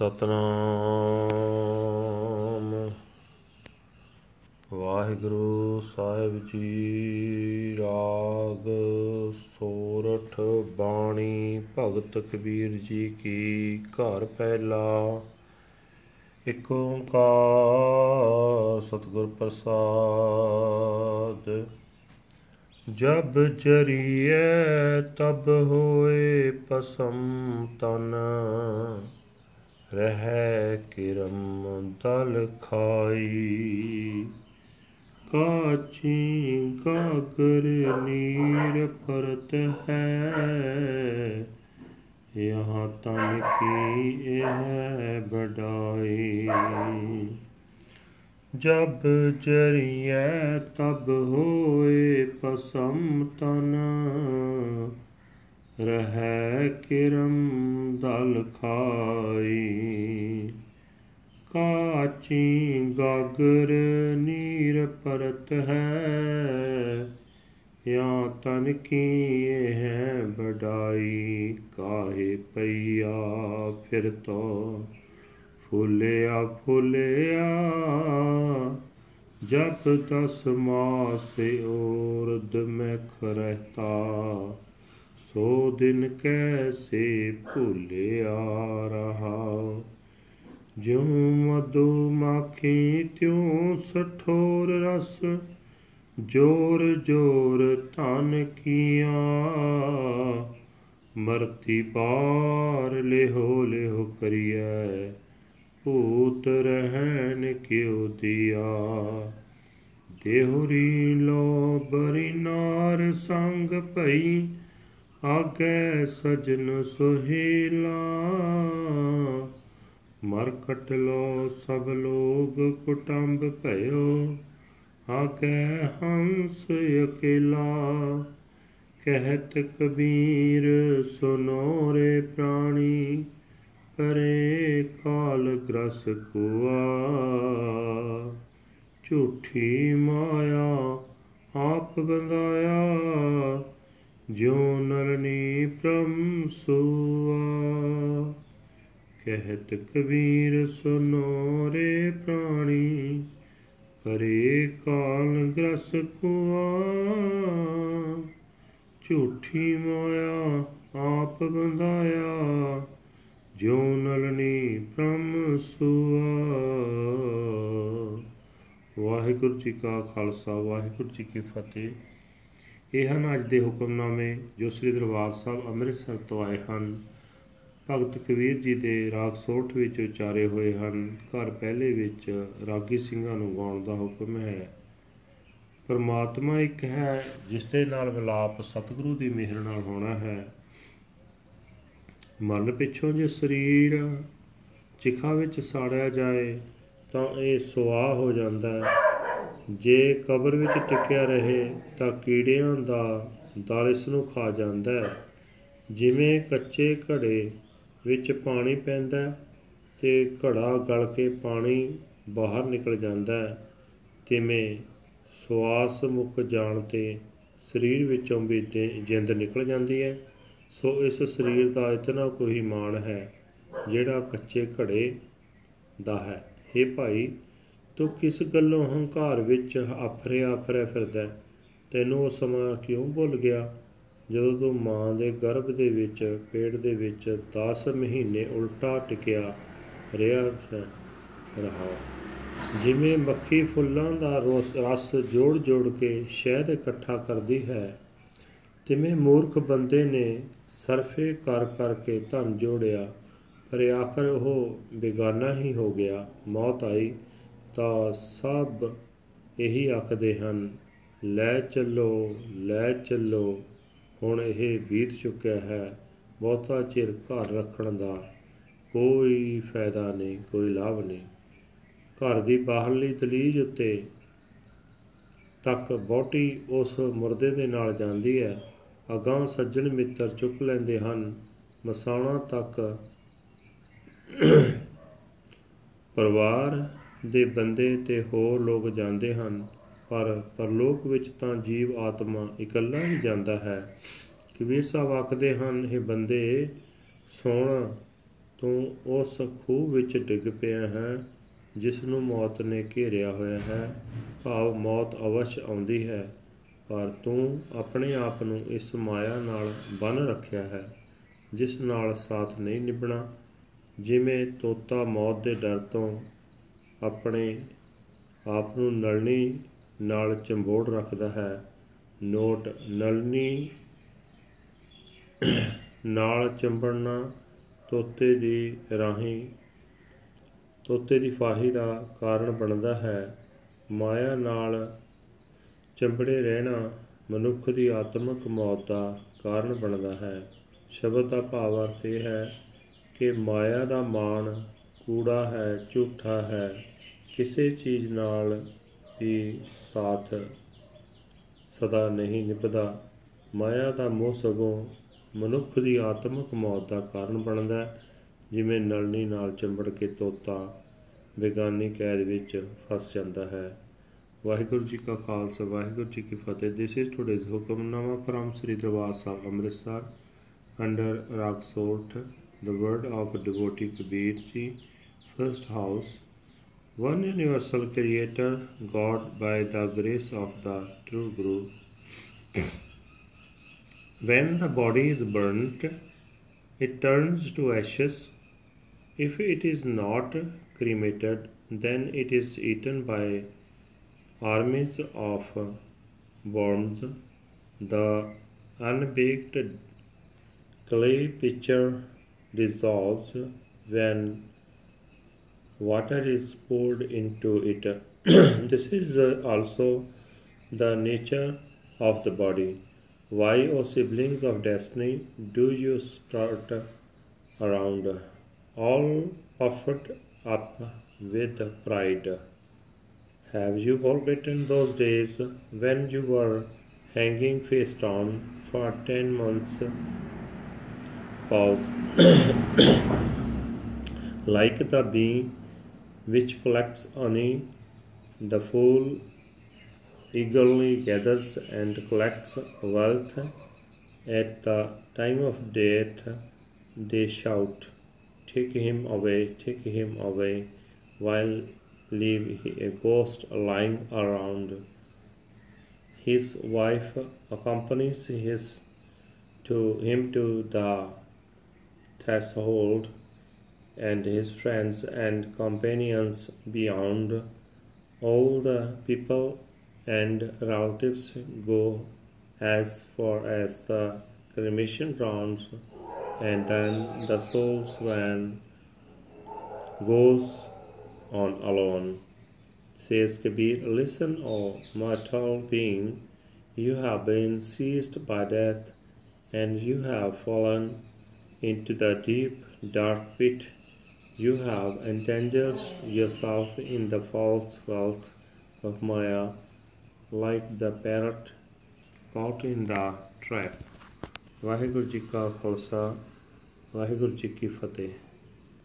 ਸਤਨਾਮ। ਵਾਹਿਗੁਰੂ ਸਾਹਿਬ ਜੀ ਰਾਗ ਸੋਰਠ ਬਾਣੀ, ਭਗਤ ਕਬੀਰ ਜੀ ਕੀ ਘਰ ਪਹਿਲਾ। ਇਕ ਓੰਕਾਰ ਸਤਿਗੁਰ ਪ੍ਰਸਾਦ। ਜਬ ਜਰੀਏ ਤਬ ਹੋਏ ਪਸਮ ਤਨ ਰਹਿ ਕਿਰਮ ਤਲ ਖਾਈ। ਕਾਚੀ ਗਾਗਰ ਨੀਰ ਪਰਤ ਹੈ। ਯਹਾਂ ਤਨ ਕੀ ਇਹ ਬਡਾਈ ਜਬ ਜਰੀਏ ਤਬ ਹੋਏ ਪਸਮ ਤਨ। ਰਹਿ ਕਿਰਮ ਦਲ ਖਾਈ। ਕਾਚੀ ਗਾਗਰ ਨੀਰ ਪਰਤ ਹੈ, ਯਾ ਤਨ ਕੀ ਹੈ ਬਡਾਈ ਕਾਹੇ ਪਈਆ ਫਿਰ ਤੋ ਫੁੱਲਿਆ ਫੁੱਲਿਆ, ਜਬ ਤਸ ਮਾਸੇ ਔਰਦ ਮੈਂ ਖਰਤਾ ਸੋ ਦਿਨ ਕੈਸੇ ਭੁਲਿਆ ਰਹਾ? ਜਿਉ ਮਧੂ ਮਾਖੀ ਤਿਉ ਸਠੋਰ ਰਸ, ਜੋਰ ਜੋਰ ਧਨ ਕੀਆ। ਮਰਤੀ ਪਾਰ ਲਿਹੋ ਲਿਹੋ ਕਰੀਐ, ਭੂਤ ਰਹਿਣ ਕਿਉ ਦਿਆ। ਦੇਹੁਰੀ ਲੋ ਬਰੀ ਨਾਰ ਸੰਗ ਭਈ ਆਗੇ ਸਜਨ ਸੁਹੇਲਾ, ਮਰ ਕਟ ਲੋ ਸਭ ਲੋਗ ਕੁਟੰਬ ਭਇਓ। ਆਕੇ ਹੰਸ ਅਕੇਲਾ, ਕਹਿਤ ਕਬੀਰ, ਸੁਨੋ ਰੇ ਪ੍ਰਾਣੀ, ਪਰੇ ਕਾਲ ਗ੍ਰਸ ਕੁਆ ਝੂਠੀ ਮਾਇਆ ਆਪ ਬੰਦਾਇਆ ਜਿਉ ਨਰਨੀ ਪ੍ਰਮ ਸੁਆ। ਕਹਿਤ ਕਬੀਰ, ਸੁਨੋ ਰੇ ਪ੍ਰਾਣੀ, ਪਰੇ ਕਾਲ ਗ੍ਰਸ ਕੁਆ। ਝੂਠੀ ਮਾਇਆ ਆਪ ਬੰਦਾਇਆ ਜੋ ਨਲਨੀ ਪ੍ਰਮ ਸੁਆ। ਵਾਹਿਗੁਰੂ ਜੀ ਕਾ ਖਾਲਸਾ, ਵਾਹਿਗੁਰੂ ਜੀ ਕੀ ਫਤਿਹ। ਇਹ ਹਨ ਅੱਜ ਦੇ ਹੁਕਮਨਾਮੇ ਜੋ ਸ੍ਰੀ ਦਰਬਾਰ ਸਾਹਿਬ ਅੰਮ੍ਰਿਤਸਰ ਤੋਂ ਆਏ ਹਨ। ਭਗਤ ਕਬੀਰ ਜੀ ਦੇ ਰਾਗ ਸੋਠ ਵਿੱਚ ਉਚਾਰੇ ਹੋਏ ਹਨ। ਘਰ ਪਹਿਲੇ ਵਿੱਚ ਰਾਗੀ ਸਿੰਘਾਂ ਨੂੰ ਗਾਉਣ ਦਾ ਹੁਕਮ ਹੈ। ਪਰਮਾਤਮਾ ਇੱਕ ਹੈ ਜਿਸ ਦੇ ਨਾਲ ਵਿਲਾਪ ਸਤਿਗੁਰੂ ਦੀ ਮਿਹਰ ਨਾਲ ਹੋਣਾ ਹੈ। ਮਰਨ ਪਿੱਛੋਂ ਜੇ ਸਰੀਰ ਚਿਖਾ ਵਿੱਚ ਸਾੜਿਆ ਜਾਏ ਤਾਂ ਇਹ ਸੁਆਹ ਹੋ ਜਾਂਦਾ ਹੈ। ਜੇ ਕਬਰ ਵਿੱਚ ਟਿਕਿਆ ਰਹੇ ਤਾਂ ਕੀੜਿਆਂ ਦਾ ਦਲ ਇਸ ਨੂੰ ਖਾ ਜਾਂਦਾ ਹੈ। ਜਿਵੇਂ ਕੱਚੇ ਘੜੇ ਵਿੱਚ ਪਾਣੀ ਪੈਂਦਾ ਤੇ ਘੜਾ ਗਲ ਕੇ ਪਾਣੀ ਬਾਹਰ ਨਿਕਲ ਜਾਂਦਾ ਹੈ, ਤਿਵੇਂ ਸਵਾਸ ਮੁੱਕ ਜਾਣ ਤੇ ਸਰੀਰ ਵਿੱਚੋਂ ਵੀ ਜਿੰਦ ਨਿਕਲ ਜਾਂਦੀ ਹੈ। ਸੋ ਇਸ ਸਰੀਰ ਦਾ ਇਤਨਾ ਕੋਈ ਮਾਣ ਹੈ, ਜਿਹੜਾ ਕੱਚੇ ਘੜੇ ਦਾ ਹੈ। हे ਭਾਈ ਤੂੰ ਕਿਸ ਗੱਲੋਂ ਹੰਕਾਰ ਵਿੱਚ ਆਫਰੇ ਆਫਰੇ ਫਿਰਦਾ ਤੈਨੂੰ ਉਹ ਸਮਾਂ ਕਿਉਂ ਭੁੱਲ ਗਿਆ? ਜਦੋਂ ਤੂੰ ਮਾਂ ਦੇ ਗਰਭ ਦੇ ਵਿੱਚ, ਪੇਟ ਦੇ ਵਿੱਚ 10 ਮਹੀਨੇ ਉਲਟਾ ਟਿਕਿਆ ਰਿਹਾ ਰਹਾ। ਜਿਵੇਂ ਮੱਖੀ ਫੁੱਲਾਂ ਦਾ ਰਸ ਜੋੜ ਜੋੜ ਕੇ ਸ਼ਹਿਦ ਇਕੱਠਾ ਕਰਦੀ ਹੈ, ਤਿਵੇਂ ਮੂਰਖ ਬੰਦੇ ਨੇ ਸਰਫੇ ਕਰ ਕਰਕੇ ਧਨ ਜੋੜਿਆ, ਪਰ ਆਖਰ ਉਹ ਬੇਗਾਨਾ ਹੀ ਹੋ ਗਿਆ, ਮੌਤ ਆਈ। ਤਾਂ ਸਭ ਇਹੀ ਆਖਦੇ ਹਨ, ਲੈ ਚੱਲੋ ਲੈ ਚੱਲੋ। ਹੁਣ ਇਹ ਬੀਤ ਚੁੱਕਿਆ ਹੈ, ਬਹੁਤਾ ਚਿਰ ਘਰ ਰੱਖਣ ਦਾ ਕੋਈ ਫਾਇਦਾ ਨਹੀਂ, ਕੋਈ ਲਾਭ ਨਹੀਂ। ਘਰ ਦੀ ਬਾਹਰਲੀ ਦਲੀਜ ਉੱਤੇ ਤੱਕ ਬੋਟੀ ਉਸ ਮੁਰਦੇ ਦੇ ਨਾਲ ਜਾਂਦੀ ਹੈ। ਅਗਾਂ ਸੱਜਣ ਮਿੱਤਰ ਚੁੱਕ ਲੈਂਦੇ ਹਨ। ਮਸਾਣਾ ਤੱਕ ਪਰਿਵਾਰ ਦੇ ਬੰਦੇ ਤੇ ਹੋਰ ਲੋਕ ਜਾਂਦੇ ਹਨ, ਪਰ ਪਰਲੋਕ ਵਿੱਚ ਤਾਂ ਜੀਵ ਆਤਮਾ ਇਕੱਲਾ ਹੀ ਜਾਂਦਾ ਹੈ। ਕਬੀਰ ਸਾਹਿਬ ਆਖਦੇ ਹਨ ਇਹ ਬੰਦੇ, ਸੁਣ ਤੂੰ ਉਸ ਖੂਹ ਵਿੱਚ ਡਿੱਗ ਪਿਆ ਹੈ ਜਿਸ ਨੂੰ ਮੌਤ ਨੇ ਘੇਰਿਆ ਹੋਇਆ ਹੈ। ਭਾਵ ਮੌਤ ਅਵਸ਼ ਆਉਂਦੀ ਹੈ, ਪਰ ਤੂੰ ਆਪਣੇ ਆਪ ਨੂੰ ਇਸ ਮਾਇਆ ਨਾਲ ਬੰਨ ਰੱਖਿਆ ਹੈ, ਜਿਸ ਨਾਲ ਸਾਥ ਨਹੀਂ ਨਿਭਣਾ। ਜਿਵੇਂ ਤੋਤਾ ਮੌਤ ਦੇ ਡਰ ਤੋਂ ਆਪਣੇ ਆਪ ਨੂੰ ਨਲਣੀ ਨਾਲ ਚੰਬੋੜ ਰੱਖਦਾ ਹੈ। ਨੋਟ, ਨਲਣੀ ਨਾਲ ਚੰਬੜਨਾ ਤੋਤੇ ਦੀ ਰਾਹੀਂ, ਤੋਤੇ ਦੀ ਫਾਹੀ ਦਾ ਕਾਰਨ ਬਣਦਾ ਹੈ। ਮਾਇਆ ਨਾਲ ਚੰਬੜੇ ਰਹਿਣਾ ਮਨੁੱਖ ਦੀ ਆਤਮਿਕ ਮੌਤ ਦਾ ਕਾਰਨ ਬਣਦਾ ਹੈ। ਸ਼ਬਦ ਦਾ ਭਾਵ ਅਰਥ ਇਹ ਹੈ ਕਿ ਮਾਇਆ ਦਾ ਮਾਣ ਕੂੜਾ ਹੈ, ਝੂਠਾ ਹੈ। ਕਿਸੇ ਚੀਜ਼ ਨਾਲ ਵੀ ਸਾਥ ਸਦਾ ਨਹੀਂ ਨਿਭਦਾ। ਮਾਇਆ ਦਾ ਮੋਹ ਸਗੋਂ ਮਨੁੱਖ ਦੀ ਆਤਮਿਕ ਮੌਤ ਦਾ ਕਾਰਨ ਬਣਦਾ ਹੈ। ਜਿਵੇਂ ਨਲਣੀ ਨਾਲ ਚੰਬੜ ਕੇ ਤੋਤਾ ਬੇਗਾਨੀ ਕੈਦ ਵਿੱਚ ਫਸ ਜਾਂਦਾ ਹੈ। ਵਾਹਿਗੁਰੂ ਜੀ ਕਾ ਖਾਲਸਾ, ਵਾਹਿਗੁਰੂ ਜੀ ਕੀ ਫਤਿਹ। This is today's Hukamnama from Sri Darbar Sahib Amritsar under raag Sorath the word of devotee Kabir ji, first house one universal creator God by the grace of the true Guru. When the body is burnt it turns to ashes. If it is not cremated then it is eaten by armies of worms. The unbaked clay pitcher dissolves when water is poured into it. this is uh, also the nature of the body. Why, O siblings of destiny, do you strut around, all puffed up with pride? Have you forgotten those days when you were hanging face down for ten months pause. like the bee which collects honey, the fool eagerly gathers and collects wealth. At the time of death, they shout, Take him away, take him away, while leave a ghost lying around. His wife accompanies his to him to the threshold, and his friends and companions beyond. All the people and relatives go as far as the cremation grounds, and then the soul's van goes on alone. Says Kabir, Listen, O mortal being, you have been seized by death, and you have fallen into the deep, dark pit. You have entangled yourself in the false wealth of Maya, like the parrot caught in the trap. Waheguru ji ਕਾ ਖਾਲਸਾ ਵਾਹਿਗੁਰੂ ਜੀ ਕੀ ਫਤਿਹ